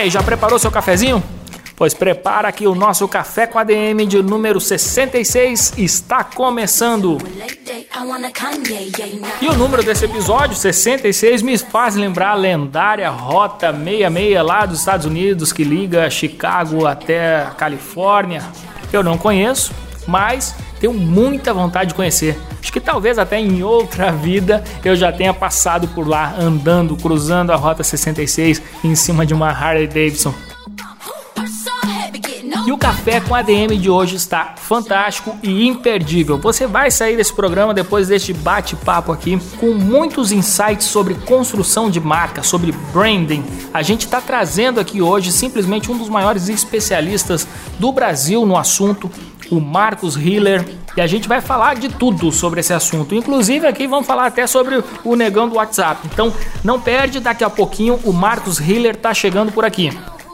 Aí, já preparou seu cafezinho? Pois prepara que o nosso Café com ADM de número 66 está começando. E o número desse episódio, 66, me faz lembrar a lendária Rota 66 lá dos Estados Unidos que liga Chicago até Califórnia. Eu não conheço, mas tenho muita vontade de conhecer. Acho que talvez até em outra vida eu já tenha passado por lá andando, cruzando a Rota 66 em cima de uma Harley Davidson. E o café com ADM de hoje está fantástico e imperdível. Você vai sair desse programa depois deste bate-papo aqui com muitos insights sobre construção de marca, sobre branding. A gente está trazendo aqui hoje simplesmente um dos maiores especialistas do Brasil no assunto, o Marcos Hiller, e a gente vai falar de tudo sobre esse assunto. Inclusive aqui vamos falar até sobre o negão do WhatsApp. Então não perde, daqui a pouquinho o Marcos Hiller está chegando por aqui.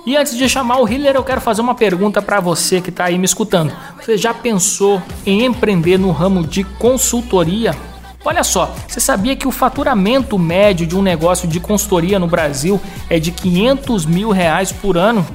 E antes de chamar o Hiller, eu quero fazer uma pergunta para você que está aí me escutando. Você já pensou em empreender no ramo de consultoria? Olha só, você sabia que o faturamento médio de um negócio de consultoria no Brasil é de 500 mil reais por ano?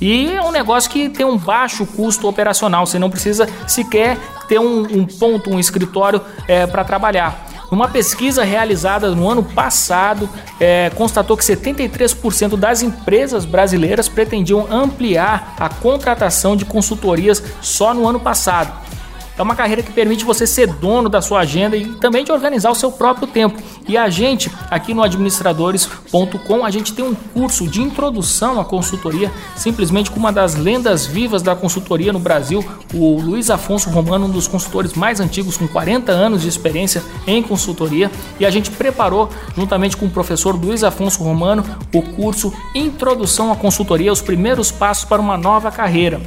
E é um negócio que tem um baixo custo operacional, você não precisa sequer ter um, um ponto, um escritório é, para trabalhar. Uma pesquisa realizada no ano passado é, constatou que 73% das empresas brasileiras pretendiam ampliar a contratação de consultorias só no ano passado. É uma carreira que permite você ser dono da sua agenda e também de organizar o seu próprio tempo. E a gente, aqui no administradores.com, a gente tem um curso de introdução à consultoria, simplesmente com uma das lendas vivas da consultoria no Brasil, o Luiz Afonso Romano, um dos consultores mais antigos, com 40 anos de experiência em consultoria. E a gente preparou, juntamente com o professor Luiz Afonso Romano, o curso Introdução à Consultoria, os primeiros passos para uma nova carreira.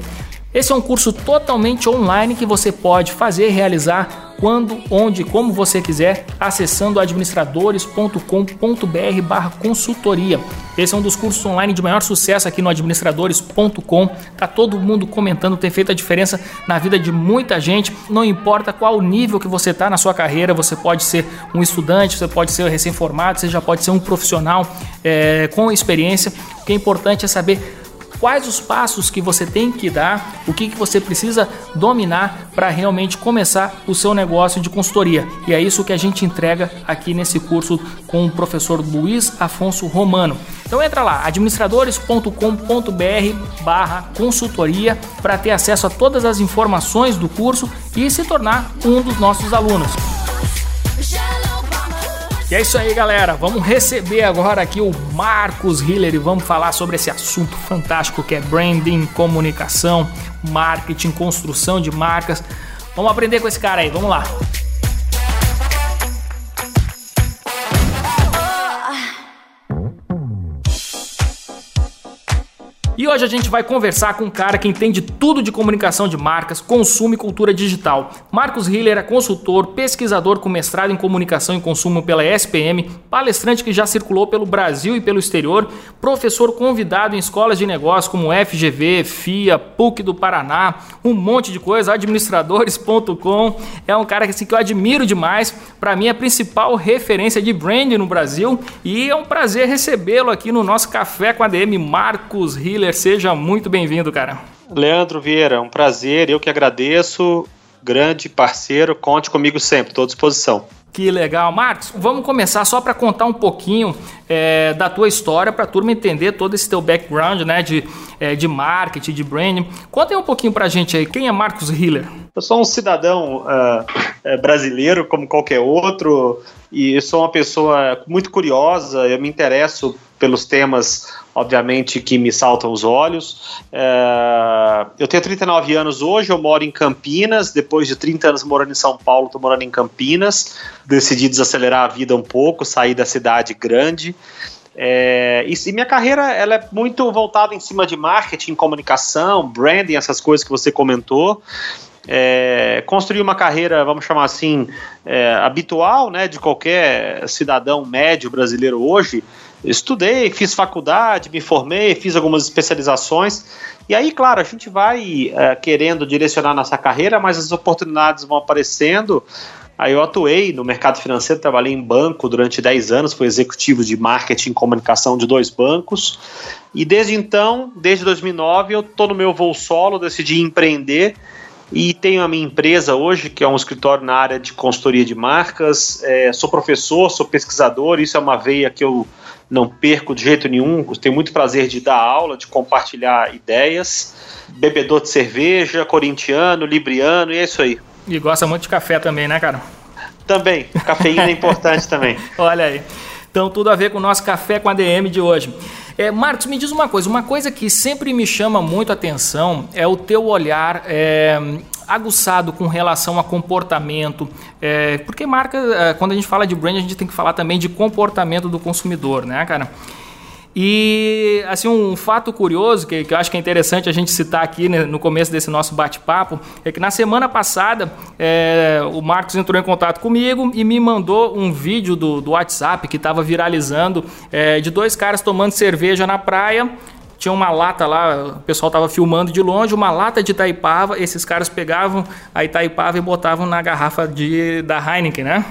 Esse é um curso totalmente online que você pode fazer e realizar quando, onde, como você quiser, acessando administradores.com.br barra consultoria. Esse é um dos cursos online de maior sucesso aqui no administradores.com. Tá todo mundo comentando, tem feito a diferença na vida de muita gente. Não importa qual nível que você está na sua carreira, você pode ser um estudante, você pode ser recém-formado, você já pode ser um profissional é, com experiência. O que é importante é saber quais os passos que você tem que dar, o que, que você precisa dominar para realmente começar o seu negócio de consultoria. E é isso que a gente entrega aqui nesse curso com o professor Luiz Afonso Romano. Então entra lá, administradores.com.br barra consultoria para ter acesso a todas as informações do curso e se tornar um dos nossos alunos. E é isso aí, galera. Vamos receber agora aqui o Marcos Hiller e vamos falar sobre esse assunto fantástico que é branding, comunicação, marketing, construção de marcas. Vamos aprender com esse cara aí. Vamos lá. E hoje a gente vai conversar com um cara que entende tudo de comunicação de marcas, consumo e cultura digital. Marcos Hiller é consultor, pesquisador com mestrado em comunicação e consumo pela SPM, palestrante que já circulou pelo Brasil e pelo exterior, professor convidado em escolas de negócios como FGV, FIA, PUC do Paraná, um monte de coisa, administradores.com. É um cara que, assim, que eu admiro demais. Para mim, é a principal referência de branding no Brasil e é um prazer recebê-lo aqui no nosso Café com a DM, Marcos Hiller seja muito bem-vindo, cara. Leandro Vieira, um prazer, eu que agradeço. Grande parceiro, conte comigo sempre, estou à disposição. Que legal. Marcos, vamos começar só para contar um pouquinho é, da tua história, para a turma entender todo esse teu background né, de, é, de marketing, de branding. Conta aí um pouquinho para a gente aí, quem é Marcos Hiller? Eu sou um cidadão uh, brasileiro, como qualquer outro, e sou uma pessoa muito curiosa, eu me interesso pelos temas obviamente, que me saltam os olhos. É, eu tenho 39 anos hoje, eu moro em Campinas. Depois de 30 anos morando em São Paulo, estou morando em Campinas. Decidi desacelerar a vida um pouco, sair da cidade grande. É, e, e, minha carreira ela é muito voltada em cima de marketing, comunicação, branding, essas coisas que você comentou. É, construir uma carreira, vamos chamar assim, é, habitual, né, de qualquer cidadão médio brasileiro hoje. Estudei, fiz faculdade, me formei, fiz algumas especializações. E aí, claro, a gente vai é, querendo direcionar nossa carreira, mas as oportunidades vão aparecendo. Aí eu atuei no mercado financeiro, trabalhei em banco durante 10 anos, fui executivo de marketing e comunicação de dois bancos. E desde então, desde 2009, eu estou no meu voo solo, decidi empreender e tenho a minha empresa hoje, que é um escritório na área de consultoria de marcas. É, sou professor, sou pesquisador, isso é uma veia que eu não perco de jeito nenhum. Tenho muito prazer de dar aula, de compartilhar ideias. Bebedor de cerveja, corintiano, libriano, e é isso aí. E gosta muito de café também, né, cara? Também. Cafeína é importante também. Olha aí. Então, tudo a ver com o nosso café com ADM de hoje. É, Marcos, me diz uma coisa. Uma coisa que sempre me chama muito a atenção é o teu olhar é, aguçado com relação a comportamento. É, porque marca, é, quando a gente fala de brand, a gente tem que falar também de comportamento do consumidor, né, cara? E assim um fato curioso que, que, eu acho que é interessante a gente citar aqui né, no começo desse nosso bate-papo é que na semana passada é, o Marcos entrou em contato comigo e me mandou um vídeo do, do WhatsApp que estava viralizando é, de dois caras tomando cerveja na praia tinha uma lata lá, o pessoal estava filmando de longe, uma lata de Itaipava, esses caras pegavam a Itaipava e botavam na garrafa de, da Heineken, né?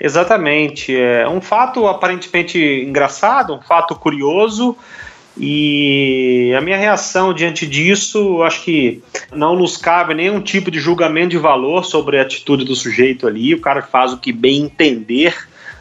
Exatamente. É um fato aparentemente engraçado, um fato curioso. E a minha reação diante disso, acho que não nos cabe nenhum tipo de julgamento de valor sobre a atitude do sujeito ali. O cara faz o que bem entender,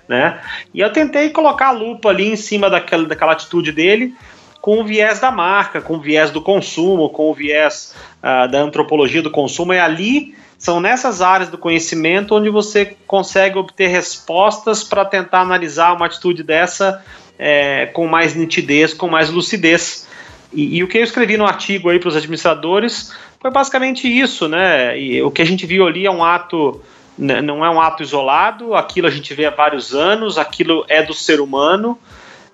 né? E eu tentei colocar a lupa ali em cima daquela, daquela atitude dele, com o viés da marca, com o viés do consumo, com o viés uh, da antropologia do consumo. É ali são nessas áreas do conhecimento onde você consegue obter respostas para tentar analisar uma atitude dessa é, com mais nitidez, com mais lucidez. E, e, o que eu escrevi no artigo aí para os administradores foi basicamente isso, né? E o que a gente viu ali é um ato, né, não é um ato isolado, aquilo a gente vê há vários anos, aquilo é do ser humano.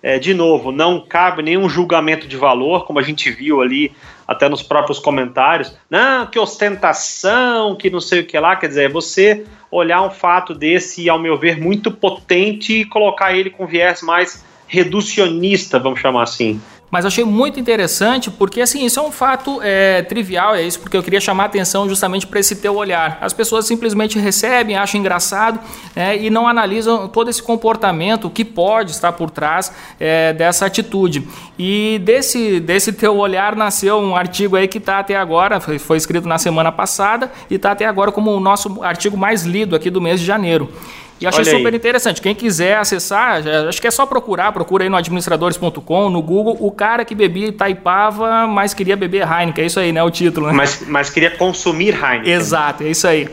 É, de novo, não cabe nenhum julgamento de valor, como a gente viu ali até nos próprios comentários, não, que ostentação, que não sei o que lá, quer dizer, é você olhar um fato desse, ao meu ver, muito potente e colocar ele com viés mais reducionista, vamos chamar assim. Mas achei muito interessante porque, assim, isso é um fato é, trivial, é isso porque eu queria chamar a atenção justamente para esse teu olhar. As pessoas simplesmente recebem, acham engraçado é, e não analisam todo esse comportamento que pode estar por trás é, dessa atitude. E desse, desse teu olhar nasceu um artigo aí que está até agora, foi, foi escrito na semana passada e está até agora como o nosso artigo mais lido aqui do mês de janeiro. E achei Olha super aí. interessante. Quem quiser acessar, acho que é só procurar, procura aí no administradores.com, no Google, o cara que bebia Itaipava, mas queria beber Heineken. É isso aí, né? O título, né? Mas, mas queria consumir Heineken. Exato, é isso aí.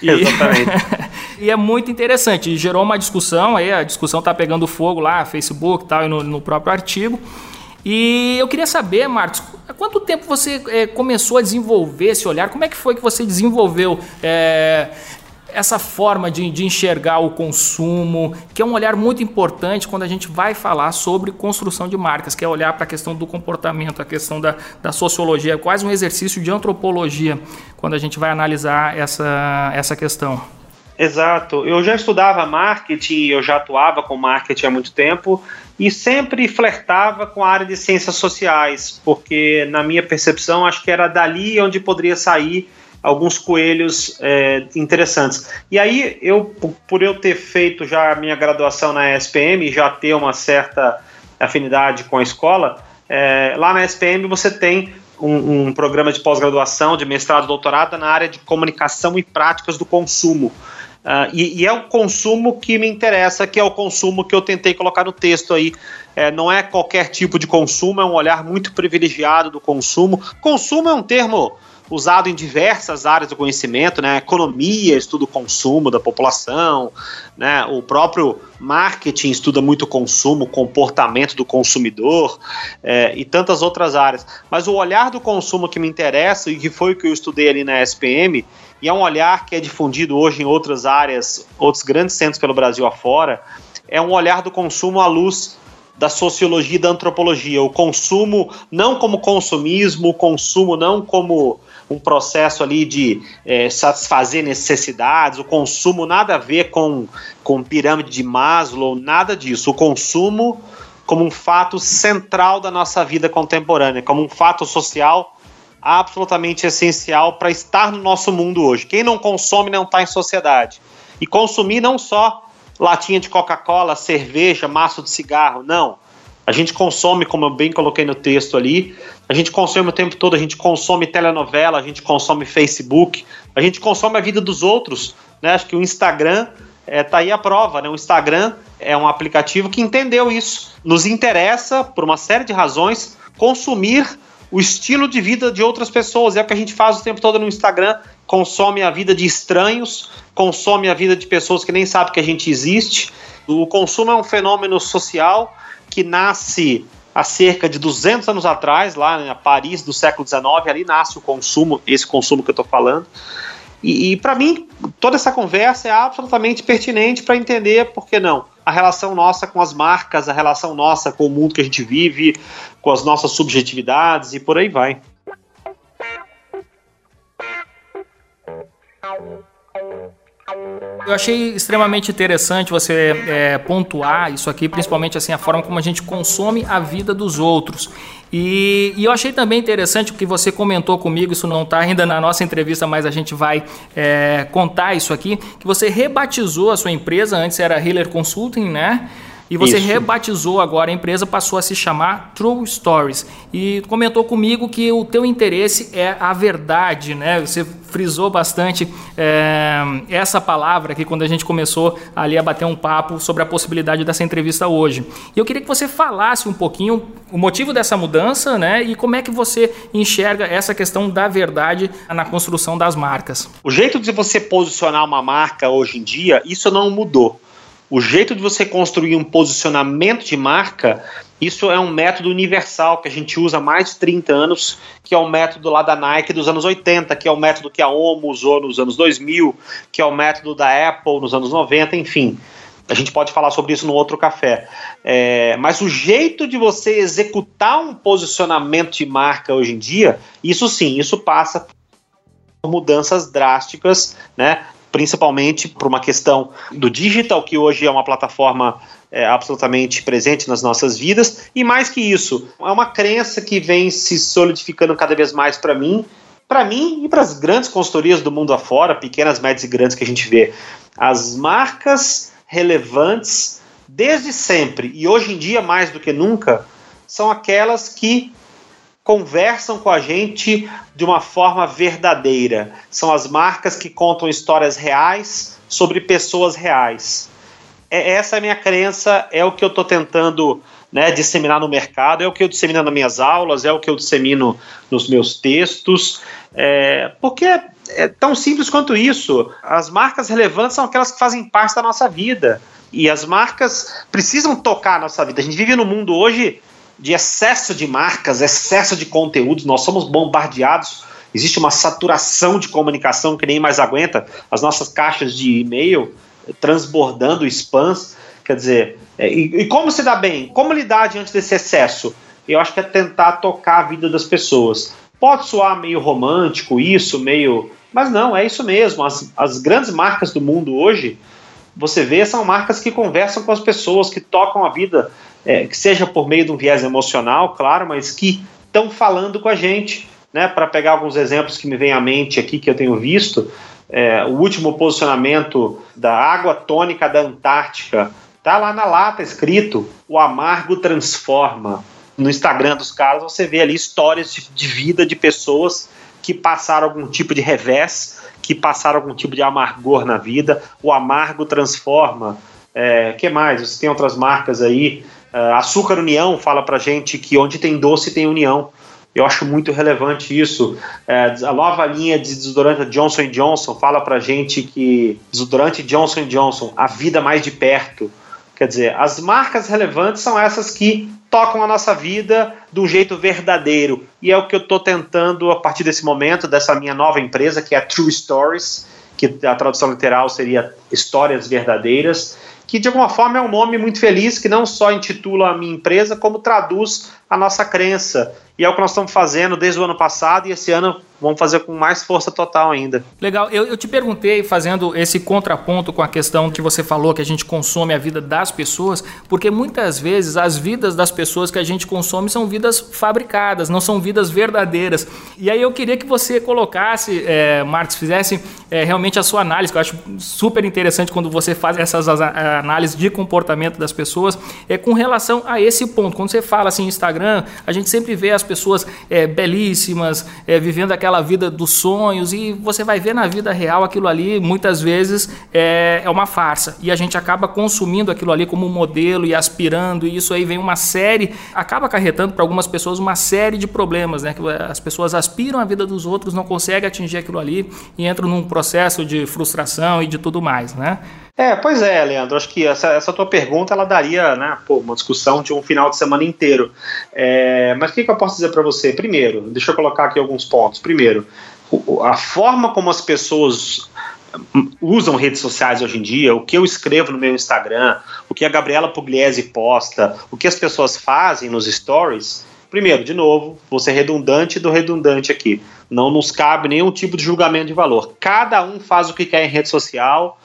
E, Exatamente. e é muito interessante. E gerou uma discussão aí, a discussão tá pegando fogo lá, Facebook e tal, e no, no próprio artigo. E eu queria saber, Marcos, há quanto tempo você é, começou a desenvolver esse olhar? Como é que foi que você desenvolveu é, essa forma de, de, enxergar o consumo, que é um olhar muito importante quando a gente vai falar sobre construção de marcas, que é olhar para a questão do comportamento, a questão da, da sociologia, é quase um exercício de antropologia quando a gente vai analisar essa, essa questão. Exato. Eu já estudava marketing, eu já atuava com marketing há muito tempo e sempre flertava com a área de ciências sociais, porque na minha percepção acho que era dali onde poderia sair alguns coelhos é, interessantes. E aí, eu, por eu ter feito já a minha graduação na SPM, já ter uma certa afinidade com a escola, é, lá na SPM você tem um, um programa de pós-graduação, de mestrado doutorado na área de comunicação e práticas do consumo. Uh, e, e, é o consumo que me interessa, que é o consumo que eu tentei colocar no texto aí. É, não é qualquer tipo de consumo, é um olhar muito privilegiado do consumo. Consumo é um termo usado em diversas áreas do conhecimento, né? Economia estuda o consumo da população, né? O próprio marketing estuda muito o consumo, o comportamento do consumidor é, e tantas outras áreas. Mas o olhar do consumo que me interessa e que foi o que eu estudei ali na SPM e é um olhar que é difundido hoje em outras áreas, outros grandes centros pelo Brasil afora, é um olhar do consumo à luz da sociologia e da antropologia. O consumo não como consumismo, o consumo não como um processo ali de é, satisfazer necessidades, o consumo nada a ver com, com pirâmide de Maslow, nada disso. O consumo como um fato central da nossa vida contemporânea, como um fato social absolutamente essencial para estar no nosso mundo hoje. Quem não consome não está em sociedade. E consumir não só latinha de Coca-Cola, cerveja, maço de cigarro, não. A gente consome, como eu bem coloquei no texto ali, a gente consome o tempo todo, a gente consome telenovela, a gente consome Facebook, a gente consome a vida dos outros. Né? Acho que o Instagram é, tá aí a prova, né? O Instagram é um aplicativo que entendeu isso. Nos interessa, por uma série de razões, consumir o estilo de vida de outras pessoas. É o que a gente faz o tempo todo no Instagram. Consome a vida de estranhos, consome a vida de pessoas que nem sabem que a gente existe. O consumo é um fenômeno social que nasce há cerca de 200 anos atrás, lá em Paris do século XIX, ali nasce o consumo, esse consumo que eu estou falando. E, e para mim, toda essa conversa é absolutamente pertinente para entender, por que não, a relação nossa com as marcas, a relação nossa com o mundo que a gente vive, com as nossas subjetividades e por aí vai. Eu achei extremamente interessante você é, pontuar isso aqui, principalmente assim a forma como a gente consome a vida dos outros. E, e eu achei também interessante o que você comentou comigo, isso não está ainda na nossa entrevista, mas a gente vai é, contar isso aqui, que você rebatizou a sua empresa, antes era Healer Consulting, né? E você Isso. rebatizou agora a empresa, passou a se chamar True Stories. E comentou comigo que o teu interesse é a verdade, né? Você frisou bastante é, essa palavra aqui quando a gente começou ali a bater um papo sobre a possibilidade dessa entrevista hoje. E eu queria que você falasse um pouquinho o motivo dessa mudança, né? E como é que você enxerga essa questão da verdade na construção das marcas. O jeito de você posicionar uma marca hoje em dia, isso não mudou. O jeito de você construir um posicionamento de marca, isso é um método universal que a gente usa há mais de 30 anos, que é o método lá da Nike dos anos 80, que é o método que a OMO usou nos anos 2000, que é o método da Apple nos anos 90, enfim. A gente pode falar sobre isso no outro café. É, mas o jeito de você executar um posicionamento de marca hoje em dia, isso sim, isso passa por mudanças drásticas, né? Principalmente por uma questão do digital, que hoje é uma plataforma é, absolutamente presente nas nossas vidas, e mais que isso, é uma crença que vem se solidificando cada vez mais para mim, para mim e para as grandes consultorias do mundo afora, pequenas, médias e grandes que a gente vê. As marcas relevantes, desde sempre, e hoje em dia mais do que nunca, são aquelas que conversam com a gente de uma forma verdadeira. São as marcas que contam histórias reais sobre pessoas reais. É, essa é a minha crença, é o que eu estou tentando né, disseminar no mercado, é o que eu dissemino nas minhas aulas, é o que eu dissemino nos meus textos, é, porque é, é tão simples quanto isso. As marcas relevantes são aquelas que fazem parte da nossa vida. E as marcas precisam tocar a nossa vida. A gente vive no mundo hoje de excesso de marcas, excesso de conteúdos, nós somos bombardeados. Existe uma saturação de comunicação que nem mais aguenta. As nossas caixas de e-mail transbordando spams. Quer dizer, é, e, e, como se dá bem? Como lidar diante desse excesso? Eu acho que é tentar tocar a vida das pessoas. Pode soar meio romântico isso, meio. Mas não, é isso mesmo. As, as grandes marcas do mundo hoje, você vê, são marcas que conversam com as pessoas, que tocam a vida é, que seja por meio de um viés emocional, claro, mas que estão falando com a gente. Né, para pegar alguns exemplos que me vêm à mente aqui que eu tenho visto, é, o último posicionamento da água tônica da Antártica, tá lá na lata escrito: o amargo transforma. No Instagram dos caras você vê ali histórias de, vida de pessoas que passaram algum tipo de revés, que passaram algum tipo de amargor na vida. O amargo transforma. É, que mais? Você tem outras marcas aí Uh, Açúcar União fala pra gente que onde tem doce tem união. Eu acho muito relevante isso. Uh, a nova linha de desodorante Johnson Johnson fala pra gente que desodorante Johnson Johnson, a vida mais de perto. Quer dizer, as marcas relevantes são essas que tocam a nossa vida um jeito verdadeiro. E é o que eu estou tentando a partir desse momento, dessa minha nova empresa, que é a True Stories, que a tradução literal seria histórias verdadeiras que de alguma forma é um nome muito feliz, que não só intitula a minha empresa, como traduz a nossa crença. E é o que nós estamos fazendo desde o ano passado e esse ano vamos fazer com mais força total ainda. Legal. Eu, eu, te perguntei, fazendo esse contraponto com a questão que você falou, que a gente consome a vida das pessoas, porque muitas vezes as vidas das pessoas que a gente consome são vidas fabricadas, não são vidas verdadeiras. E aí eu queria que você colocasse, é, Marcos, fizesse é, realmente a sua análise, que eu acho super interessante quando você faz essas análises de comportamento das pessoas, é com relação a esse ponto. Quando você fala assim, Instagram, a gente sempre vê as pessoas é, belíssimas, é, vivendo aquela vida dos sonhos e você vai ver na vida real aquilo ali muitas vezes é, é uma farsa. E a gente acaba consumindo aquilo ali como modelo e aspirando e isso aí vem uma série acaba acarretando para algumas pessoas uma série de problemas né? As pessoas aspiram a vida dos outros não conseguem atingir aquilo ali e entram num processo de frustração e de tudo mais né é, pois é, Leandro. Acho que essa, essa tua pergunta ela daria né, pô, uma discussão de um final de semana inteiro. É, mas o que, que eu posso dizer para você? Primeiro, deixa eu colocar aqui alguns pontos. Primeiro, a forma como as pessoas usam redes sociais hoje em dia, o que eu escrevo no meu Instagram, o que a Gabriela Pugliese posta, o que as pessoas fazem nos stories. Primeiro, de novo, vou ser redundante do redundante aqui. Não nos cabe nenhum tipo de julgamento de valor. Cada um faz o que quer em rede social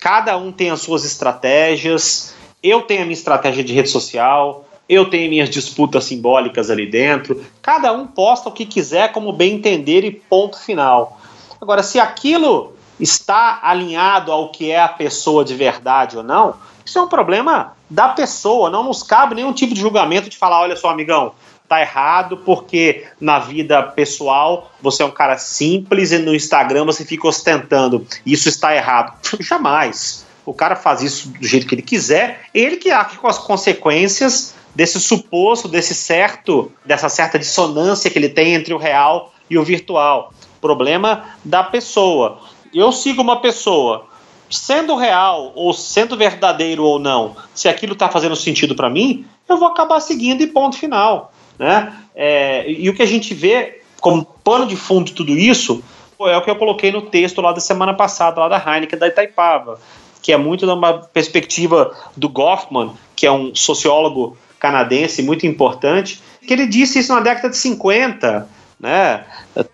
Cada um tem as suas estratégias. Eu tenho a minha estratégia de rede social. Eu tenho minhas disputas simbólicas ali dentro. Cada um posta o que quiser, como bem entender e ponto final. Agora, se aquilo está alinhado ao que é a pessoa de verdade ou não, isso é um problema da pessoa. Não nos cabe nenhum tipo de julgamento de falar: olha só, amigão, tá errado porque na vida pessoal você é um cara simples e no Instagram você fica ostentando. Isso está errado. Jamais. O cara faz isso do jeito que ele quiser, ele que arque com as consequências desse suposto, desse certo, dessa certa dissonância que ele tem entre o real e o virtual. Problema da pessoa. Eu sigo uma pessoa, sendo real ou sendo verdadeiro ou não, se aquilo está fazendo sentido para mim, eu vou acabar seguindo e ponto final. Né? É, e o que a gente vê como pano de fundo de tudo isso é o que eu coloquei no texto lá da semana passada, lá da Heineken, da Itaipava, que é muito de uma perspectiva do Goffman, que é um sociólogo canadense muito importante, que ele disse isso na década de 50, né?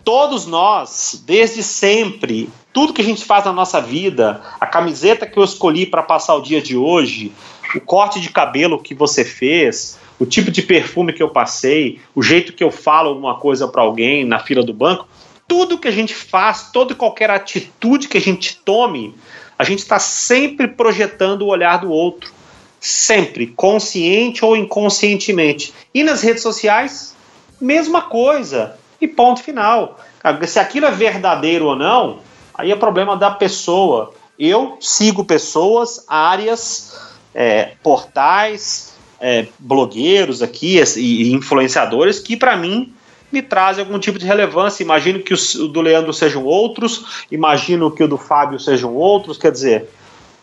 Todos nós, desde sempre, tudo que a gente faz na nossa vida, a camiseta que eu escolhi para passar o dia de hoje, o corte de cabelo que você fez, o tipo de perfume que eu passei, o jeito que eu falo alguma coisa para alguém na fila do banco, tudo que a gente faz, toda e qualquer atitude que a gente tome, a gente está sempre projetando o olhar do outro. Sempre, consciente ou inconscientemente. E nas redes sociais, mesma coisa. E ponto final. Se aquilo é verdadeiro ou não, aí é problema da pessoa. Eu sigo pessoas, áreas, é, portais, é, blogueiros aqui e influenciadores que, para mim, me trazem algum tipo de relevância. Imagino que o do Leandro sejam outros, imagino que o do Fábio sejam outros, quer dizer,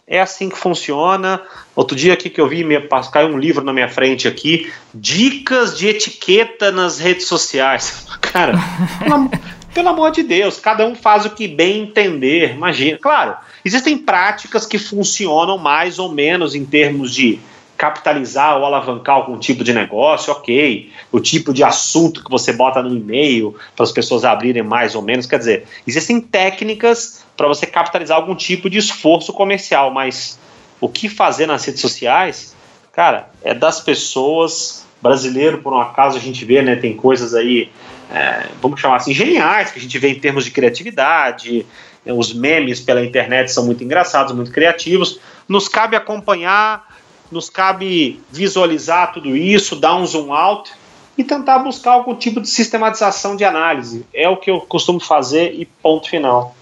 é assim que funciona. Outro dia aqui que eu vi, me, caiu um livro na minha frente aqui, dicas de etiqueta nas redes sociais. Cara, pelo, pelo amor de Deus, cada um faz o que bem entender, imagina. Claro, existem práticas que funcionam mais ou menos em termos de capitalizar ou alavancar algum tipo de negócio, ok. O tipo de assunto que você bota no e-mail para as pessoas abrirem mais ou menos. Quer dizer, existem técnicas para você capitalizar algum tipo de esforço comercial, mas o que fazer nas redes sociais, cara, é das pessoas. Brasileiro, por um acaso, a gente vê, né? Tem coisas aí, é, vamos chamar assim, geniais, que a gente vê em termos de criatividade. Os memes pela internet são muito engraçados, muito criativos. Nos cabe acompanhar nos cabe visualizar tudo isso, dar um zoom out e tentar buscar algum tipo de sistematização de análise. É o que eu costumo fazer e ponto final.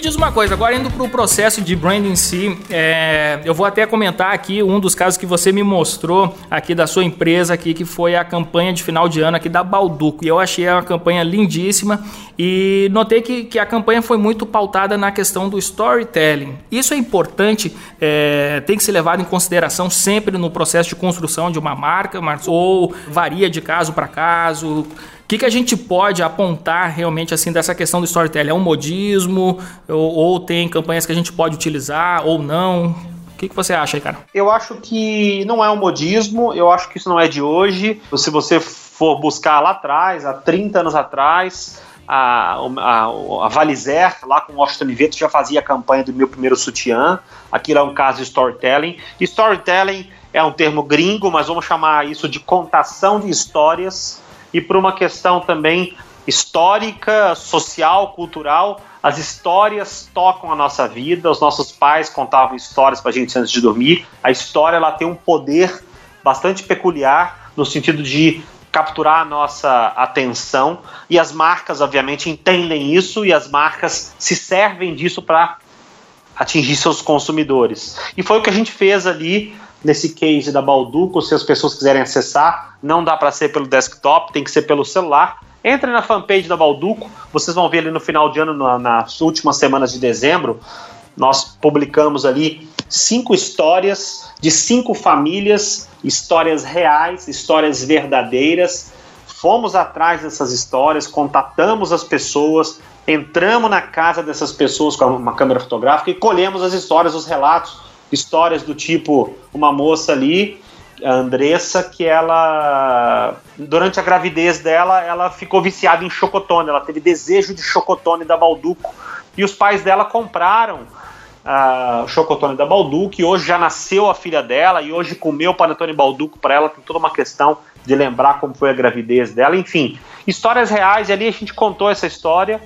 Me diz uma coisa, agora indo para o processo de branding em si, é, eu vou até comentar aqui um dos casos que você me mostrou aqui da sua empresa aqui, que foi a campanha de final de ano aqui da Balduco. E eu achei uma campanha lindíssima e notei que, que a campanha foi muito pautada na questão do storytelling. Isso é importante, é, tem que ser levado em consideração sempre no processo de construção de uma marca, ou varia de caso para caso que, que a gente pode apontar realmente assim dessa questão do storytelling? É um modismo ou, ou tem campanhas que a gente pode utilizar ou não? O que, que você acha aí, cara? Eu acho que não é um modismo, eu acho que isso não é de hoje. Se você for buscar lá atrás, há 30 anos atrás, a, a, a Valizer, lá com o Washington Oliveto, já fazia a campanha do meu primeiro sutiã. Aquilo é um caso de storytelling. Storytelling é um termo gringo, mas vamos chamar isso de contação de histórias. E por uma questão também histórica, social, cultural, as histórias tocam a nossa vida. Os nossos pais contavam histórias para a gente antes de dormir. A história ela tem um poder bastante peculiar no sentido de capturar a nossa atenção e as marcas, obviamente, entendem isso e as marcas se servem disso para atingir seus consumidores. E foi o que a gente fez ali nesse case da Balduco. Se as pessoas quiserem acessar, não dá para ser pelo desktop, tem que ser pelo celular. Entre na fanpage da Balduco, vocês vão ver ali no final de ano, nas últimas semanas de dezembro, nós publicamos ali cinco histórias de cinco famílias, histórias reais, histórias verdadeiras. Fomos atrás dessas histórias, contatamos as pessoas, entramos na casa dessas pessoas com uma câmera fotográfica e colhemos as histórias, os relatos, histórias do tipo uma moça ali, a Andressa, que ela durante a gravidez dela, ela ficou viciada em chocotone, ela teve desejo de chocotone da Balduco. E os pais dela compraram o chocotone da Balduco, e hoje já nasceu a filha dela, e hoje comeu o panetone Balduco para ela, tem toda uma questão de lembrar como foi a gravidez dela, enfim, histórias reais, e ali a gente contou essa história,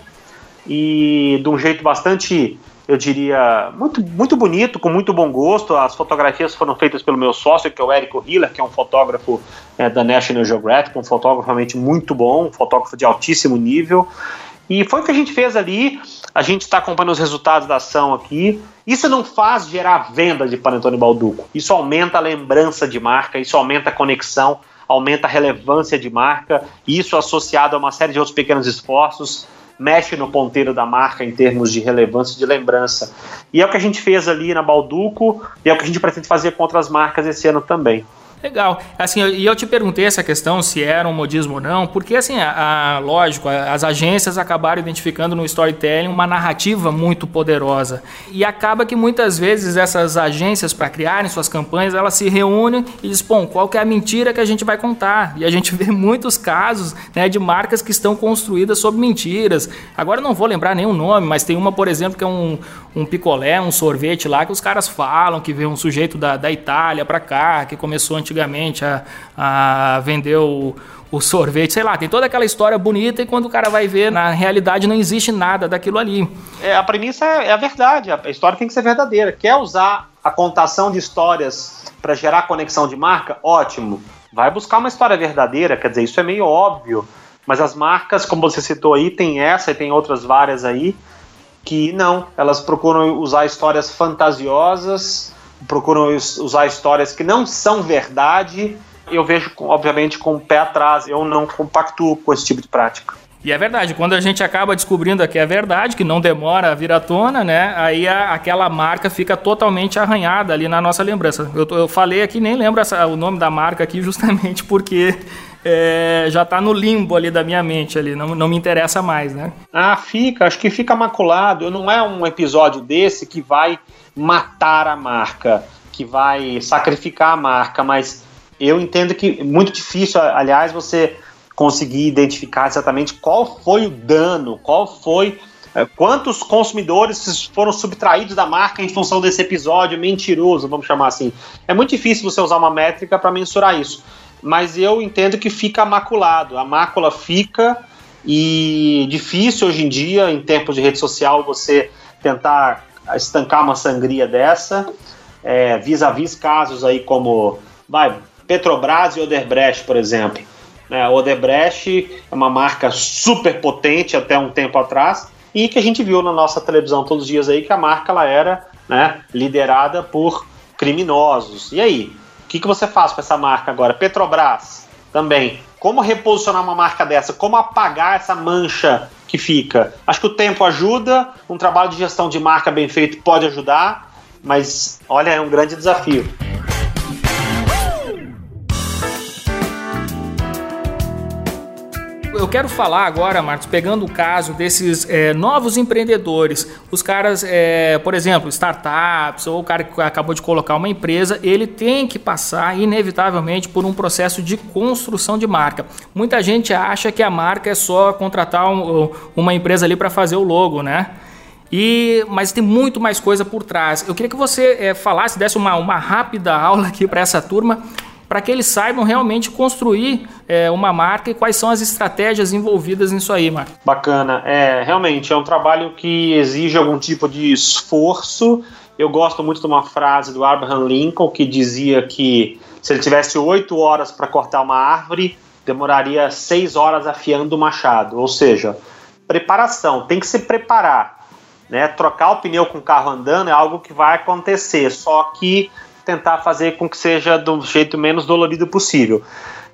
e de um jeito bastante, eu diria, muito, muito bonito, com muito bom gosto, as fotografias foram feitas pelo meu sócio, que é o Érico Hiller, que é um fotógrafo é, da National Geographic, um fotógrafo realmente muito bom, um fotógrafo de altíssimo nível, e foi o que a gente fez ali. A gente está acompanhando os resultados da ação aqui. Isso não faz gerar venda de Panetone Balduco. Isso aumenta a lembrança de marca, isso aumenta a conexão, aumenta a relevância de marca. Isso associado a uma série de outros pequenos esforços mexe no ponteiro da marca em termos de relevância e de lembrança. E é o que a gente fez ali na Balduco e é o que a gente pretende fazer com outras marcas esse ano também. Legal. Assim, e eu te perguntei essa questão se era um modismo ou não, porque assim, a, a, lógico, as agências acabaram identificando no storytelling uma narrativa muito poderosa. E acaba que muitas vezes essas agências, para criarem suas campanhas, elas se reúnem e dizem, bom, qual que é a mentira que a gente vai contar? E a gente vê muitos casos né, de marcas que estão construídas sobre mentiras. Agora não vou lembrar nenhum nome, mas tem uma, por exemplo, que é um, um picolé, um sorvete lá, que os caras falam que veio um sujeito da, da Itália para cá, que começou antigamente antigamente a, a vender o, o sorvete, sei lá, tem toda aquela história bonita e quando o cara vai ver, na realidade não existe nada daquilo ali. É, a premissa é, é a verdade, a história tem que ser verdadeira. Quer usar a contação de histórias para gerar conexão de marca? Ótimo. Vai buscar uma história verdadeira, quer dizer, isso é meio óbvio. Mas as marcas, como você citou aí, tem essa e tem outras várias aí, que não, elas procuram usar histórias fantasiosas procuram usar histórias que não são verdade. Eu vejo, obviamente, com o pé atrás. Eu não compactuo com esse tipo de prática. E é verdade, quando a gente acaba descobrindo que é verdade, que não demora a vir à tona, né? Aí a, aquela marca fica totalmente arranhada ali na nossa lembrança. Eu, eu falei aqui, nem lembro essa, o nome da marca aqui, justamente porque é, já está no limbo ali da minha mente ali, não, não me interessa mais, né? Ah, fica, acho que fica maculado. Não é um episódio desse que vai matar a marca, que vai sacrificar a marca, mas eu entendo que é muito difícil, aliás, você conseguir identificar exatamente qual foi o dano, qual foi é, quantos consumidores foram subtraídos da marca em função desse episódio mentiroso, vamos chamar assim. É muito difícil você usar uma métrica para mensurar isso, mas eu entendo que fica maculado. A mácula fica e difícil hoje em dia, em tempos de rede social, você tentar estancar uma sangria dessa, é, vis-a-vis casos aí como vai, Petrobras e Odebrecht, por exemplo. É, Odebrecht é uma marca super potente até um tempo atrás e que a gente viu na nossa televisão todos os dias aí que a marca ela era né, liderada por criminosos. E aí, que, que você faz com essa marca agora? Petrobras também. Como reposicionar uma marca dessa? Como apagar essa mancha que fica. Acho que o tempo ajuda, um trabalho de gestão de marca bem feito pode ajudar, mas olha, é um grande desafio. Eu quero falar agora, Marcos, pegando o caso desses é, novos empreendedores. Os caras, é, por exemplo, startups, ou o cara que acabou de colocar uma empresa, ele tem que passar, inevitavelmente, por um processo de construção de marca. Muita gente acha que a marca é só contratar um, uma empresa ali para fazer o logo, né? E, mas tem muito mais coisa por trás. Eu queria que você é, falasse, desse uma, uma rápida aula aqui para essa turma para que eles saibam realmente construir é, uma marca e quais são as estratégias envolvidas nisso aí, Marco. Bacana. É, realmente é um trabalho que exige algum tipo de esforço. Eu gosto muito de uma frase do Abraham Lincoln que dizia que se ele tivesse oito horas para cortar uma árvore, demoraria seis horas afiando o machado. Ou seja, preparação, tem que se preparar. Né? Trocar o pneu com o carro andando é algo que vai acontecer, só que tentar fazer com que seja do jeito menos dolorido possível.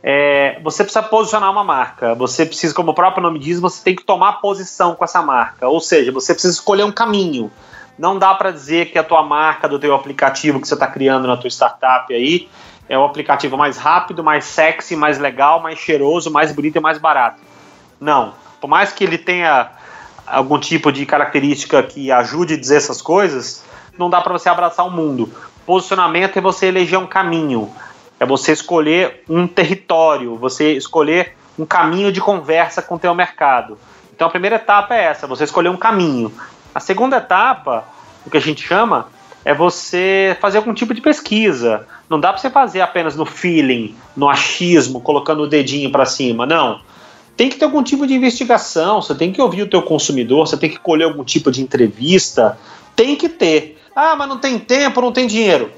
É, você precisa posicionar uma marca. Você precisa, como o próprio nome diz, você tem que tomar posição com essa marca. Ou seja, você precisa escolher um caminho. Não dá para dizer que a tua marca do teu aplicativo que você está criando na tua startup aí é o aplicativo mais rápido, mais sexy, mais legal, mais cheiroso, mais bonito e mais barato. Não. Por mais que ele tenha algum tipo de característica que ajude a dizer essas coisas, não dá para você abraçar o mundo. Posicionamento é você eleger um caminho, é você escolher um território, você escolher um caminho de conversa com o teu mercado. Então a primeira etapa é essa, você escolher um caminho. A segunda etapa, o que a gente chama, é você fazer algum tipo de pesquisa. Não dá para você fazer apenas no feeling, no achismo, colocando o dedinho para cima, não. Tem que ter algum tipo de investigação, você tem que ouvir o teu consumidor, você tem que colher algum tipo de entrevista, tem que ter. Ah, mas não tem tempo, não tem dinheiro.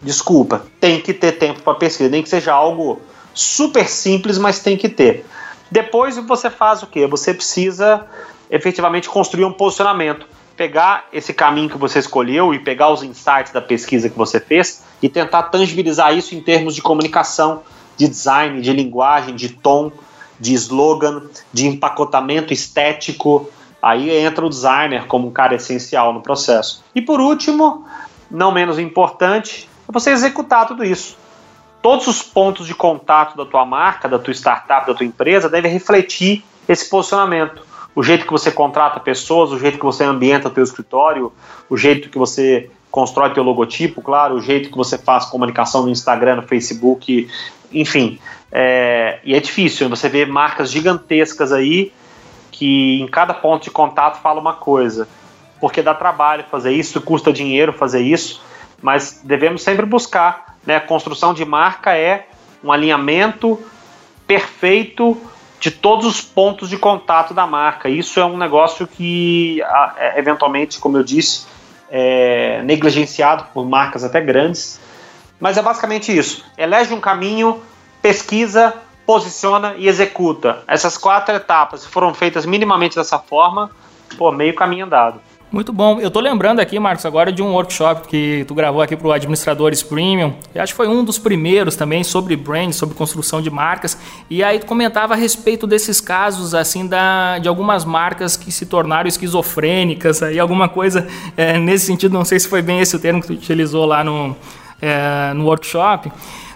Desculpa, tem que ter tempo para pesquisa, nem que seja algo super simples, mas tem que ter. Depois você faz o que? Você precisa efetivamente construir um posicionamento, pegar esse caminho que você escolheu e pegar os insights da pesquisa que você fez e tentar tangibilizar isso em termos de comunicação, de design, de linguagem, de tom, de slogan, de empacotamento estético, Aí entra o designer como um cara essencial no processo. E por último, não menos importante, é você executar tudo isso. Todos os pontos de contato da tua marca, da tua startup, da tua empresa devem refletir esse posicionamento. O jeito que você contrata pessoas, o jeito que você ambienta o teu escritório, o jeito que você constrói teu logotipo, claro, o jeito que você faz comunicação no Instagram, no Facebook, enfim. É, e é difícil, você vê marcas gigantescas aí que em cada ponto de contato fala uma coisa. Porque dá trabalho fazer isso, custa dinheiro fazer isso, mas devemos sempre buscar. Né? A construção de marca é um alinhamento perfeito de todos os pontos de contato da marca. Isso é um negócio que, é, eventualmente, como eu disse, é negligenciado por marcas até grandes. Mas é basicamente isso. Elege um caminho, pesquisa, posiciona e executa. Essas quatro etapas foram feitas minimamente dessa forma, pô, meio caminho andado. Muito bom. Eu tô lembrando aqui, Marcos, agora de um workshop que tu gravou aqui para o Administradores Premium. Eu acho que foi um dos primeiros também sobre brand, sobre construção de marcas. E aí tu comentava a respeito desses casos, assim, da, de algumas marcas que se tornaram esquizofrênicas, aí alguma coisa é, nesse sentido. Não sei se foi bem esse o termo que tu utilizou lá no, é, no workshop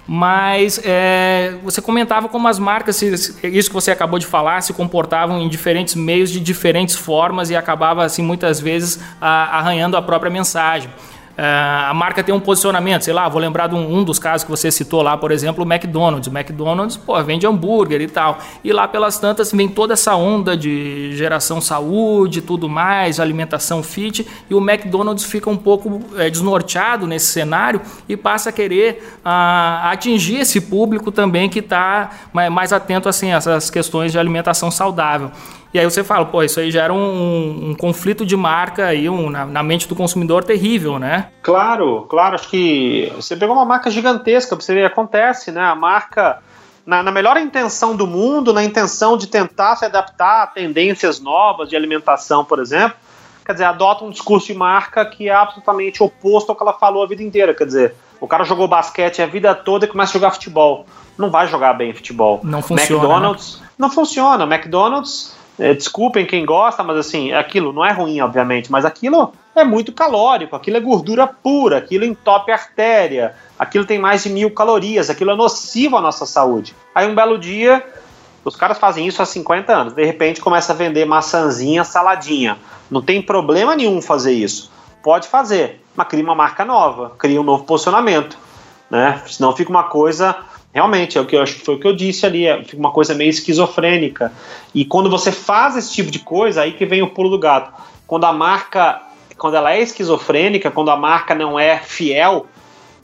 mas é, você comentava como as marcas, isso que você acabou de falar, se comportavam em diferentes meios de diferentes formas e acabava, assim, muitas vezes arranhando a própria mensagem. Uh, a marca tem um posicionamento, sei lá, vou lembrar de um, um, dos casos que você citou lá, por exemplo, o McDonald's. O McDonald's, pô, vende hambúrguer e tal. E lá pelas tantas vem toda essa onda de geração saúde, tudo mais, alimentação fit, e o McDonald's fica um pouco é, desnorteado nesse cenário e passa a querer uh, atingir esse público também que está mais atento assim, a essas questões de alimentação saudável. E aí você fala, pô, isso aí gera um, um conflito de marca aí um, na, na, mente do consumidor terrível, né? Claro, claro. Acho que você pegou uma marca gigantesca, você ver, acontece, né? A marca, na, na melhor intenção do mundo, na intenção de tentar se adaptar a tendências novas de alimentação, por exemplo, quer dizer, adota um discurso de marca que é absolutamente oposto ao que ela falou a vida inteira. Quer dizer, o cara jogou basquete a vida toda e começa a jogar futebol. Não vai jogar bem futebol. Não funciona. McDonald's né? não funciona. McDonald's é, desculpem quem gosta, mas assim, aquilo não é ruim, obviamente, mas aquilo é muito calórico, aquilo é gordura pura, aquilo entope a artéria, aquilo tem mais de mil calorias, aquilo é nocivo à nossa saúde. Aí um belo dia Os caras fazem isso há 50 anos. De repente começa a vender maçãzinha, saladinha. Não tem problema nenhum fazer isso. Pode fazer, mas cria uma marca nova, cria um novo posicionamento. Né? Senão fica uma coisa. Realmente, é o que eu acho que foi o que eu disse ali, é, uma coisa meio esquizofrênica. E quando você faz esse tipo de coisa, aí que vem o pulo do gato. Quando a marca, quando ela é esquizofrênica, quando a marca não é fiel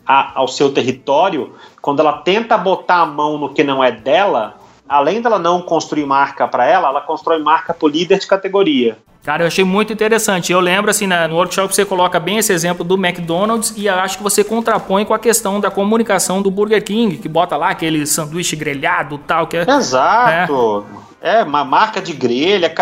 a, ao seu território, quando ela tenta botar a mão no que não é dela, além dela não construir marca para ela, ela constrói marca para líder de categoria. Cara, eu achei muito interessante. Eu lembro, assim, no workshop você coloca bem esse exemplo do McDonald's e acho que você contrapõe com a questão da comunicação do Burger King, que bota lá aquele sanduíche grelhado tal. Que é, Exato. É, é uma marca de grelha,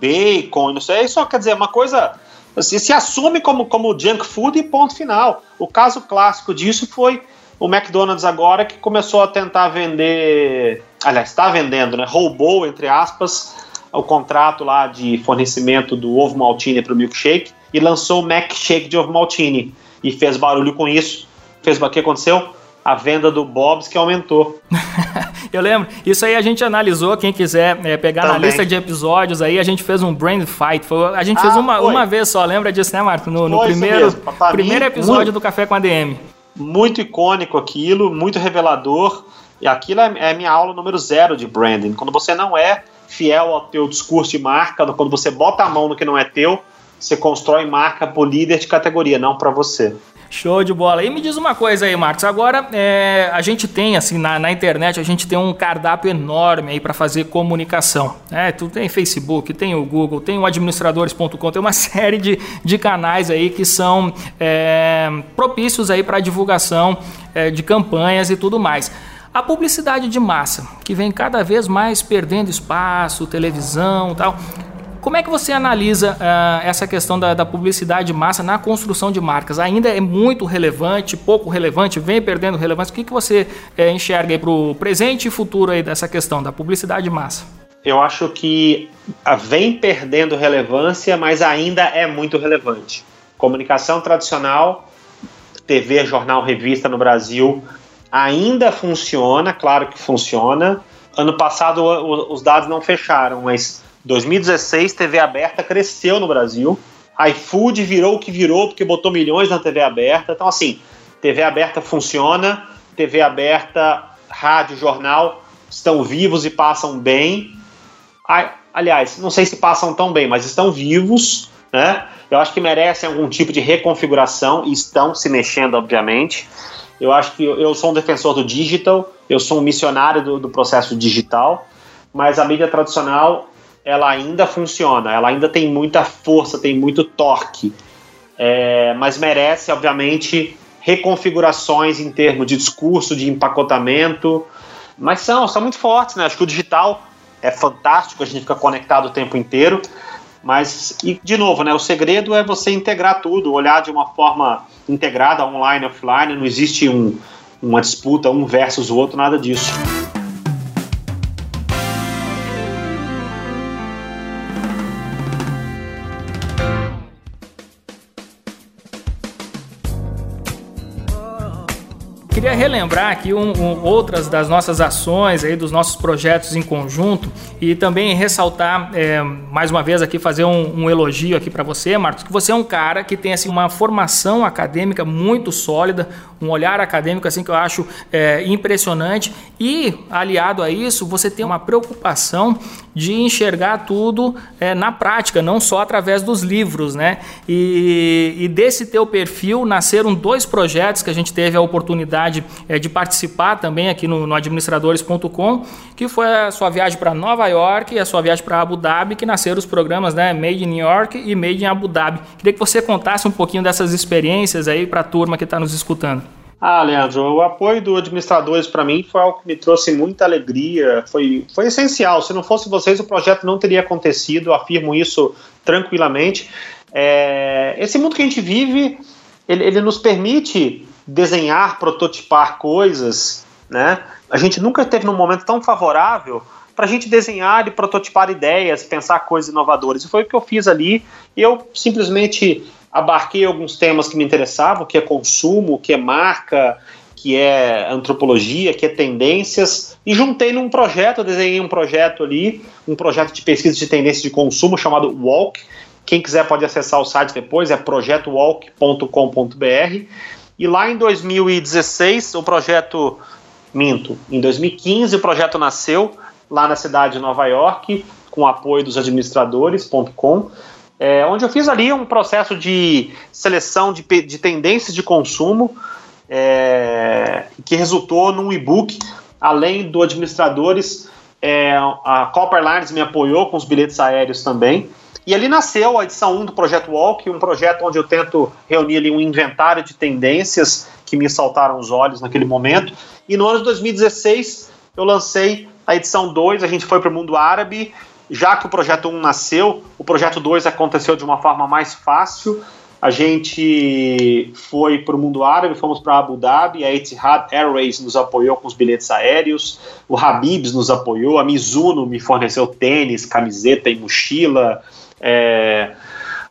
bacon, não sei. Isso quer dizer, uma coisa se, se assume como, como junk food e ponto final. O caso clássico disso foi o McDonald's agora que começou a tentar vender, aliás, está vendendo, né? Roubou, entre aspas, o contrato lá de fornecimento do ovo maltine para o milkshake e lançou o Mac Shake de ovo maltine e fez barulho com isso. Fez o que aconteceu? a venda do Bob's que aumentou. eu lembro. Isso aí a gente analisou. Quem quiser é, pegar Também. na lista de episódios aí, a gente fez um brand fight. Foi, a gente ah, fez uma, uma vez só, lembra disso, né, Marco? No, no primeiro, primeiro mim, episódio muito, do Café com a DM. Muito icônico aquilo, muito revelador. E aquilo é, é a minha aula número zero de branding. Quando você não é fiel ao teu discurso de marca, quando você bota a mão no que não é teu, você constrói marca por líder de categoria, não para você. Show de bola. E me diz uma coisa aí, Marcos. Agora, é, a gente tem, assim, na, na, internet, a gente tem um cardápio enorme aí para fazer comunicação. Né? Tu tem Facebook, tem o Google, tem o administradores.com, tem uma série de, de canais aí que são é, propícios aí para divulgação é, de campanhas e tudo mais. A publicidade de massa, que vem cada vez mais perdendo espaço, televisão tal. Como é que você analisa uh, essa questão da, da, publicidade de massa na construção de marcas? Ainda é muito relevante, pouco relevante, vem perdendo relevância? O que, que você uh, enxerga para o presente e futuro aí dessa questão da publicidade de massa? Eu acho que ah, vem perdendo relevância, mas ainda é muito relevante. Comunicação tradicional, TV, jornal, revista no Brasil ainda funciona, claro que funciona. Ano passado os dados não fecharam, mas 2016, TV aberta cresceu no Brasil. iFood virou o que virou porque botou milhões na TV aberta. Então, assim, TV aberta funciona, TV aberta, rádio, jornal estão vivos e passam bem. Aliás, não sei se passam tão bem, mas estão vivos, né? Eu acho que merecem algum tipo de reconfiguração e estão se mexendo, obviamente. Eu acho que eu sou um defensor do digital, eu sou um missionário do, do processo digital, mas a mídia tradicional ela ainda funciona, ela ainda tem muita força, tem muito torque, é, mas merece, obviamente, reconfigurações em termos de discurso, de empacotamento, mas são, são muito fortes, né? Acho que o digital é fantástico, a gente fica conectado o tempo inteiro, mas, e de novo, né, o segredo é você integrar tudo, olhar de uma forma integrada, online, offline, não existe um, uma disputa um versus o outro, nada disso. Queria relembrar aqui um, um, outras das nossas ações aí, dos nossos projetos em conjunto e também ressaltar é, mais uma vez aqui fazer um, um elogio aqui para você, Marcos, que você é um cara que tem assim uma formação acadêmica muito sólida, um olhar acadêmico assim que eu acho é, impressionante e aliado a isso você tem uma preocupação de enxergar tudo é, na prática, não só através dos livros, né? E, e, desse teu perfil nasceram dois projetos que a gente teve a oportunidade é, de participar também aqui no, no administradores.com, que foi a sua viagem para Nova York e a sua viagem para Abu Dhabi, que nasceram os programas, né? Made in New York e Made in Abu Dhabi. Queria que você contasse um pouquinho dessas experiências aí para a turma que está nos escutando. Ah, Leandro, o apoio do administradores para mim foi algo que me trouxe muita alegria, foi, foi essencial. Se não fosse vocês, o projeto não teria acontecido, afirmo isso tranquilamente. É, esse mundo que a gente vive, ele, ele nos permite desenhar, prototipar coisas, né? A gente nunca teve num momento tão favorável para a gente desenhar e prototipar ideias, pensar coisas inovadoras. E foi o que eu fiz ali. Eu simplesmente abarquei alguns temas que me interessavam, que é consumo, que é marca, que é antropologia, que é tendências, e juntei num projeto, desenhei um projeto ali, um projeto de pesquisa de tendências de consumo chamado Walk. Quem quiser pode acessar o site depois, é projetowalk.com.br. E lá em 2016, o projeto, minto, em 2015 o projeto nasceu lá na cidade de Nova York, com apoio dos administradores.com, é, onde eu fiz ali um processo de seleção de, de tendências de consumo é, que resultou num e-book, além do administradores, é, a Copper Lines me apoiou com os bilhetes aéreos também. E ali nasceu a edição 1 do Projeto Walk, um projeto onde eu tento reunir ali um inventário de tendências que me saltaram os olhos naquele momento. E no ano de 2016 eu lancei a edição 2, a gente foi para o mundo árabe. Já que o projeto 1 nasceu, o projeto 2 aconteceu de uma forma mais fácil a gente foi para o mundo árabe, fomos para Abu Dhabi, a Etihad Airways nos apoiou com os bilhetes aéreos, o Habibs nos apoiou, a Mizuno me forneceu tênis, camiseta e mochila, é,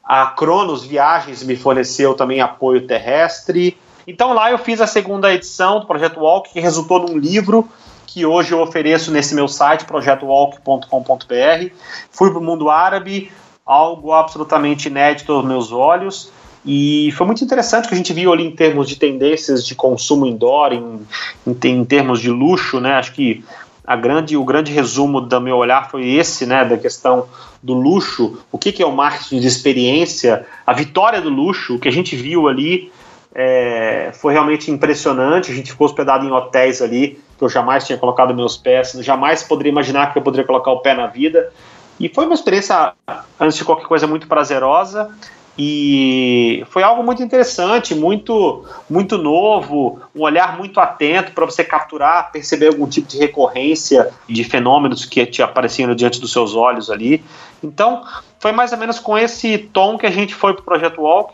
a Cronos Viagens me forneceu também apoio terrestre. Então lá eu fiz a segunda edição do Projeto Walk, que resultou num livro que hoje eu ofereço nesse meu site, projetowalk.com.br. Fui para o mundo árabe, algo absolutamente inédito aos meus olhos. E foi muito interessante que a gente viu ali em termos de tendências de consumo indoor, em, em, em termos de luxo, né? Acho que a grande, o grande resumo do meu olhar foi esse, né, da questão do luxo, o que, que é o marketing de experiência, a vitória do luxo, o que a gente viu ali é, foi realmente impressionante, a gente ficou hospedado em hotéis ali, que eu jamais tinha colocado meus pés, jamais poderia imaginar que eu poderia colocar o pé na vida, e foi uma experiência, antes de qualquer coisa, muito prazerosa, e foi algo muito interessante, muito muito novo, um olhar muito atento para você capturar, perceber algum tipo de recorrência de fenômenos que te apareciam diante dos seus olhos ali. Então, foi mais ou menos com esse tom que a gente foi para o Projeto Walk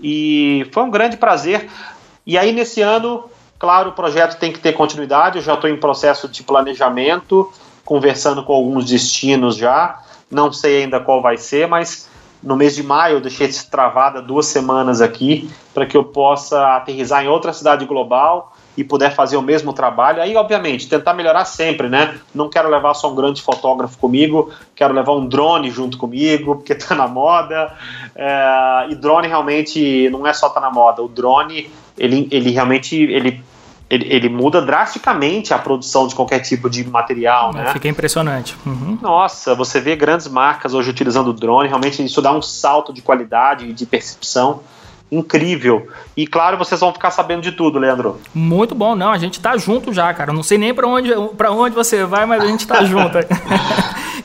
e foi um grande prazer. E aí, nesse ano, claro, o projeto tem que ter continuidade. Eu já estou em processo de planejamento, conversando com alguns destinos já. Não sei ainda qual vai ser, mas no mês de maio eu deixei travada duas semanas aqui para que eu possa aterrizar em outra cidade global e puder fazer o mesmo trabalho. Aí, obviamente, tentar melhorar sempre, né? Não quero levar só um grande fotógrafo comigo, quero levar um drone junto comigo, porque tá na moda. É, e drone realmente não é só tá na moda. O drone, ele, ele realmente ele ele, ele, muda drasticamente a produção de qualquer tipo de material, né? Fica impressionante. Uhum. Nossa, você vê grandes marcas hoje utilizando o drone, realmente isso dá um salto de qualidade e de percepção incrível. E claro, vocês vão ficar sabendo de tudo, Leandro. Muito bom, não, a gente tá junto já, cara. não sei nem para onde, pra onde você vai, mas a gente tá junto.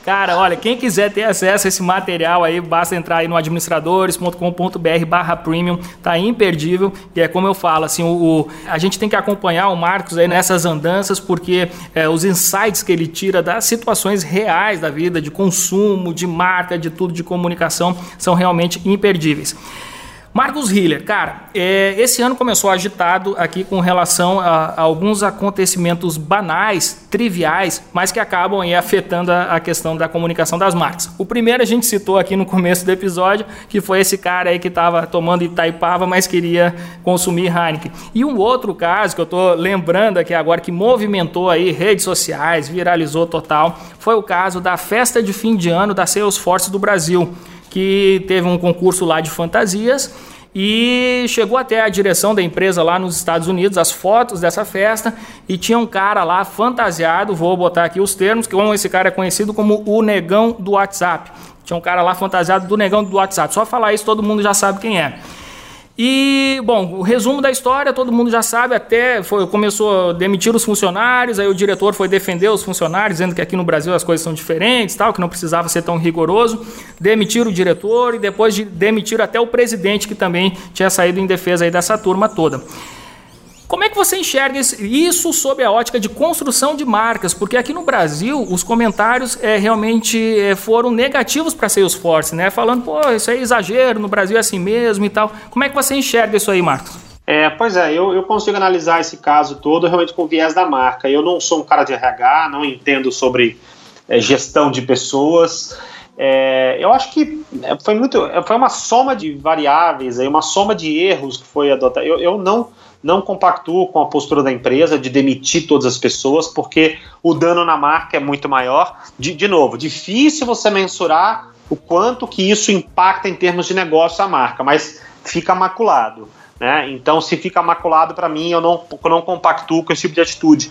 Cara, olha, quem quiser ter acesso a esse material aí, basta entrar aí no administradores.com.br barra premium, tá imperdível. E é como eu falo, assim, o, o, a gente tem que acompanhar o Marcos aí nessas andanças, porque é, os insights que ele tira das situações reais da vida, de consumo, de marca, de tudo, de comunicação, são realmente imperdíveis. Marcos Hiller, cara, é, esse ano começou agitado aqui com relação a, a, alguns acontecimentos banais, triviais, mas que acabam aí afetando a, a, questão da comunicação das marcas. O primeiro a gente citou aqui no começo do episódio, que foi esse cara aí que estava tomando Itaipava, mas queria consumir Heineken. E um outro caso que eu estou lembrando aqui agora, que movimentou aí redes sociais, viralizou total, foi o caso da festa de fim de ano da Salesforce do Brasil que teve um concurso lá de fantasias e chegou até a direção da empresa lá nos Estados Unidos, as fotos dessa festa, e tinha um cara lá fantasiado, vou botar aqui os termos, que esse cara é conhecido como o negão do WhatsApp. Tinha um cara lá fantasiado do negão do WhatsApp. Só falar isso todo mundo já sabe quem é. E, bom, o resumo da história todo mundo já sabe, até foi, começou a demitir os funcionários, aí o diretor foi defender os funcionários, dizendo que aqui no Brasil as coisas são diferentes, tal, que não precisava ser tão rigoroso. Demitir o diretor e depois de demitir até o presidente, que também tinha saído em defesa aí dessa turma toda. Como é que você enxerga isso sob a ótica de construção de marcas? Porque aqui no Brasil os comentários é, realmente é, foram negativos para Salesforce, né? Falando, pô, isso é exagero, no Brasil é assim mesmo e tal. Como é que você enxerga isso aí, Marcos? É, pois é, eu, eu consigo analisar esse caso todo realmente com viés da marca. Eu não sou um cara de RH, não entendo sobre é, gestão de pessoas. É, eu acho que foi muito, foi uma soma de variáveis, aí, uma soma de erros que foi adotada. Eu, eu não não compactuo com a postura da empresa de demitir todas as pessoas, porque o dano na marca é muito maior. De, de novo, difícil você mensurar o quanto que isso impacta em termos de negócio a marca, mas fica maculado. Né? Então, se fica maculado, para mim, eu não, eu não compactuo com esse tipo de atitude.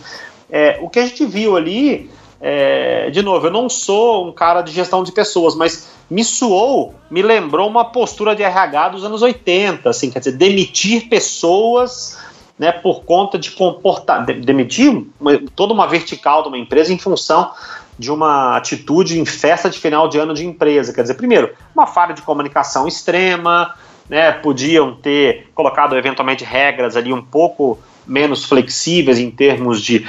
É, o que a gente viu ali, é, de novo, eu não sou um cara de gestão de pessoas, mas me suou, me lembrou uma postura de RH dos anos 80, assim, quer dizer, demitir pessoas né, por conta de comportar, de, demitir toda uma vertical de uma empresa em função de uma atitude em festa de final de ano de empresa. Quer dizer, primeiro, uma falha de comunicação extrema, né, podiam ter colocado eventualmente regras ali um pouco menos flexíveis em termos de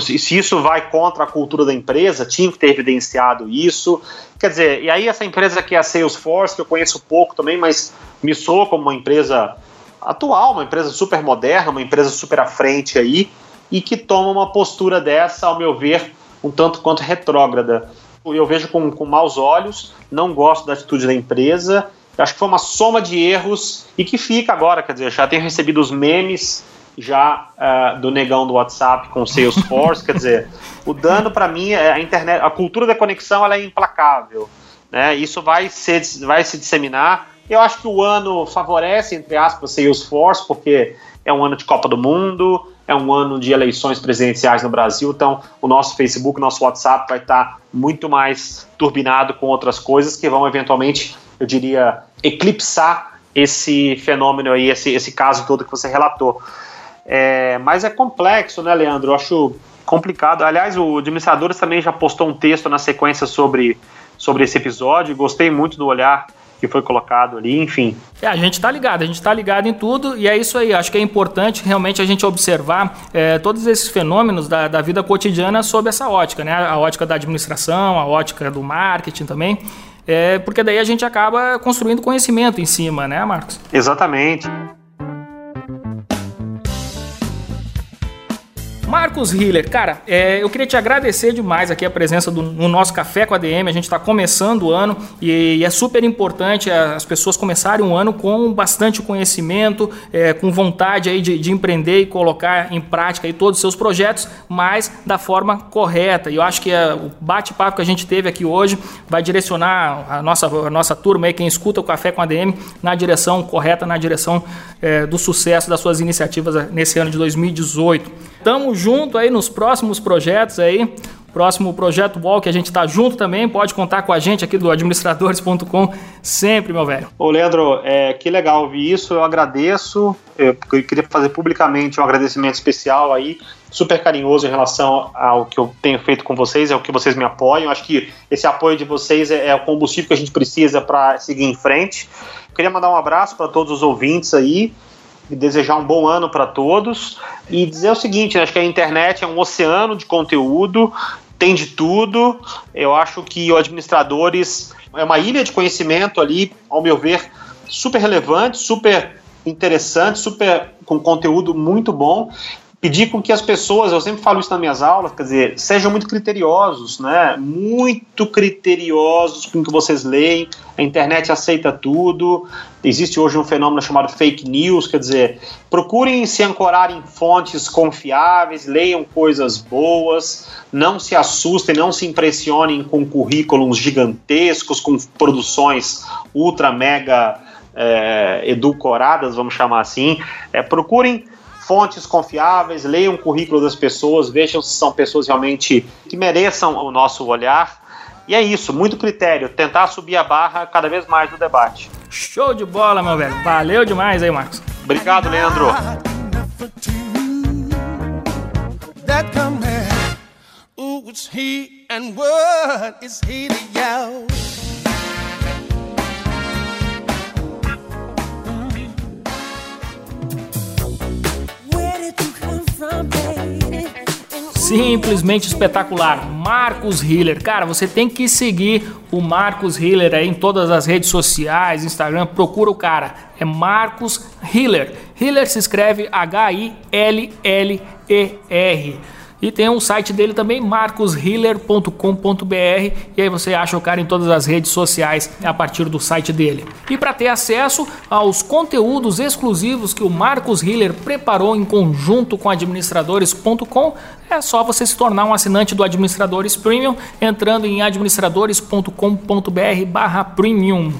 se isso vai contra a cultura da empresa, tinha que ter evidenciado isso. Quer dizer, e aí essa empresa que é a Salesforce, que eu conheço pouco também, mas me soa como uma empresa atual, uma empresa super moderna, uma empresa super à frente aí, e que toma uma postura dessa, ao meu ver, um tanto quanto retrógrada. Eu vejo com, com maus olhos, não gosto da atitude da empresa, acho que foi uma soma de erros e que fica agora, quer dizer, já tenho recebido os memes já uh, do negão do WhatsApp com Salesforce, quer dizer, o dano para mim é a internet, a cultura da conexão ela é implacável, né? Isso vai ser, vai se disseminar. Eu acho que o ano favorece entre aspas Salesforce porque é um ano de Copa do Mundo, é um ano de eleições presidenciais no Brasil, então o nosso Facebook, nosso WhatsApp vai estar muito mais turbinado com outras coisas que vão eventualmente, eu diria, eclipsar esse fenômeno aí, esse, esse caso todo que você relatou. É, mas é complexo, né, Leandro? Eu acho complicado. Aliás, o Administradores também já postou um texto na sequência sobre, sobre esse episódio. Gostei muito do olhar que foi colocado ali, enfim. É, a gente está ligado, a gente está ligado em tudo e é isso aí. Acho que é importante realmente a gente observar é, todos esses fenômenos da, da vida cotidiana sob essa ótica, né? A ótica da administração, a ótica do marketing também. É, porque daí a gente acaba construindo conhecimento em cima, né, Marcos? Exatamente. Marcos Hiller, cara, é, eu queria te agradecer demais aqui a presença do, no nosso Café com a DM. A gente está começando o ano e, e, é super importante as pessoas começarem o ano com bastante conhecimento, é, com vontade aí de, de, empreender e colocar em prática aí todos os seus projetos, mas da forma correta. E eu acho que a, o bate-papo que a gente teve aqui hoje vai direcionar a nossa, a nossa turma aí, quem escuta o Café com a DM, na direção correta, na direção é, do sucesso das suas iniciativas nesse ano de 2018. Tamo junto aí nos próximos projetos aí. Próximo projeto Wall que a gente está junto também, pode contar com a gente aqui do administradores.com sempre, meu velho. Ô, Leandro, é, que legal ouvir isso, eu agradeço. Eu, queria fazer publicamente um agradecimento especial aí, super carinhoso em relação ao que eu tenho feito com vocês, é o que vocês me apoiam. Acho que esse apoio de vocês é, é o combustível que a gente precisa para seguir em frente. Queria mandar um abraço para todos os ouvintes aí desejar um bom ano para todos e dizer o seguinte: né, acho que a internet é um oceano de conteúdo, tem de tudo. Eu acho que o administradores é uma ilha de conhecimento ali, ao meu ver, super relevante, super interessante, super com conteúdo muito bom pedir com que as pessoas, eu sempre falo isso nas minhas aulas, quer dizer, sejam muito criteriosos, né? Muito criteriosos com o que vocês leem. A internet aceita tudo. Existe hoje um fenômeno chamado fake news, quer dizer, procurem se ancorar em fontes confiáveis, leiam coisas boas, não se assustem, não se impressionem com currículos gigantescos, com produções ultra mega é, edulcoradas, vamos chamar assim. É, procurem fontes confiáveis, leiam o currículo das pessoas, vejam se são pessoas realmente que mereçam o nosso olhar. E é isso, muito critério, tentar subir a barra cada vez mais no debate. Show de bola, meu velho. Valeu demais aí, Marcos. Obrigado, Leandro. Simplesmente espetacular. Marcos Hiller. Cara, você tem que seguir o Marcos Hiller aí em todas as redes sociais, Instagram. Procura o cara. É Marcos Hiller. Hiller se escreve H-I-L-L-E-R. E tem um site dele também, marcoshiller.com.br, e aí você acha o cara em todas as redes sociais a partir do site dele. E para ter acesso aos conteúdos exclusivos que o Marcos Hiller preparou em conjunto com administradores.com, é só você se tornar um assinante do Administradores Premium entrando em administradores.com.br/premium,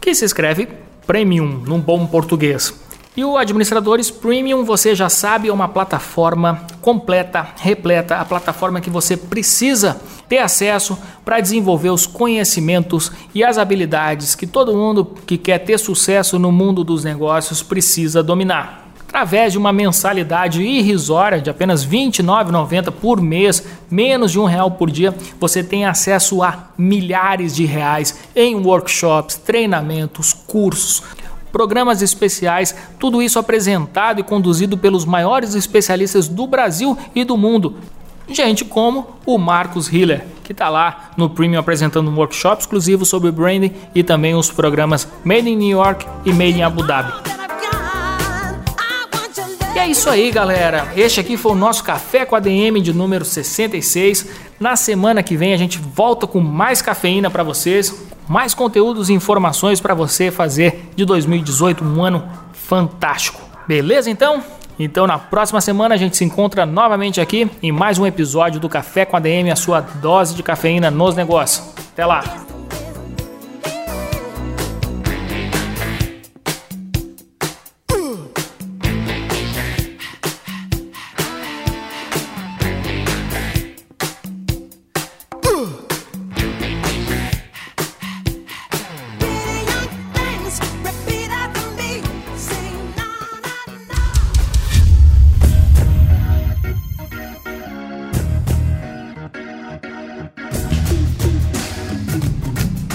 que se escreve Premium num bom português. E o Administradores Premium, você já sabe, é uma plataforma completa, repleta, a plataforma que você precisa ter acesso para desenvolver os conhecimentos e as habilidades que todo mundo que quer ter sucesso no mundo dos negócios precisa dominar. Através de uma mensalidade irrisória de apenas R$ 29,90 por mês, menos de um real por dia, você tem acesso a milhares de reais em workshops, treinamentos, cursos programas especiais, tudo isso apresentado e conduzido pelos maiores especialistas do Brasil e do mundo. Gente como o Marcos Hiller, que está lá no Premium apresentando um workshop exclusivo sobre branding e também os programas Made in New York e Made in Abu Dhabi. E é isso aí, galera. Este aqui foi o nosso Café com a DM de número 66. Na semana que vem a gente volta com mais cafeína para vocês, mais conteúdos e informações para você fazer de 2018 um ano fantástico. Beleza então? Então na próxima semana a gente se encontra novamente aqui em mais um episódio do Café com a DM, a sua dose de cafeína nos negócios. Até lá.